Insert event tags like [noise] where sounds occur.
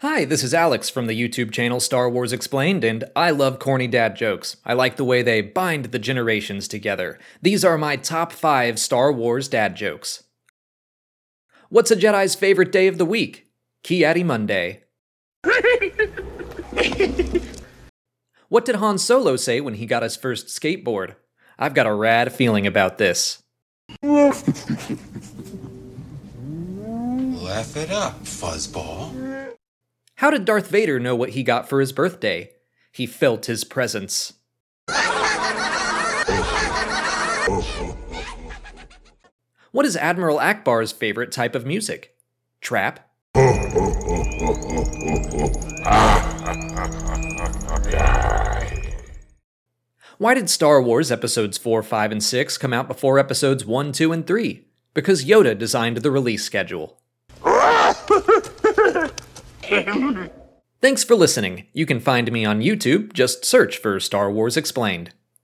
Hi, this is Alex from the YouTube channel Star Wars Explained, and I love corny dad jokes. I like the way they bind the generations together. These are my top 5 Star Wars dad jokes. What's a Jedi's favorite day of the week? Ki-Adi Monday. [laughs] what did Han Solo say when he got his first skateboard? I've got a rad feeling about this. Laugh it up, fuzzball. How did Darth Vader know what he got for his birthday? He felt his presence. What is Admiral Ackbar's favorite type of music? Trap? Why did Star Wars Episodes 4, 5, and 6 come out before Episodes 1, 2, and 3? Because Yoda designed the release schedule. [laughs] Thanks for listening. You can find me on YouTube, just search for Star Wars Explained.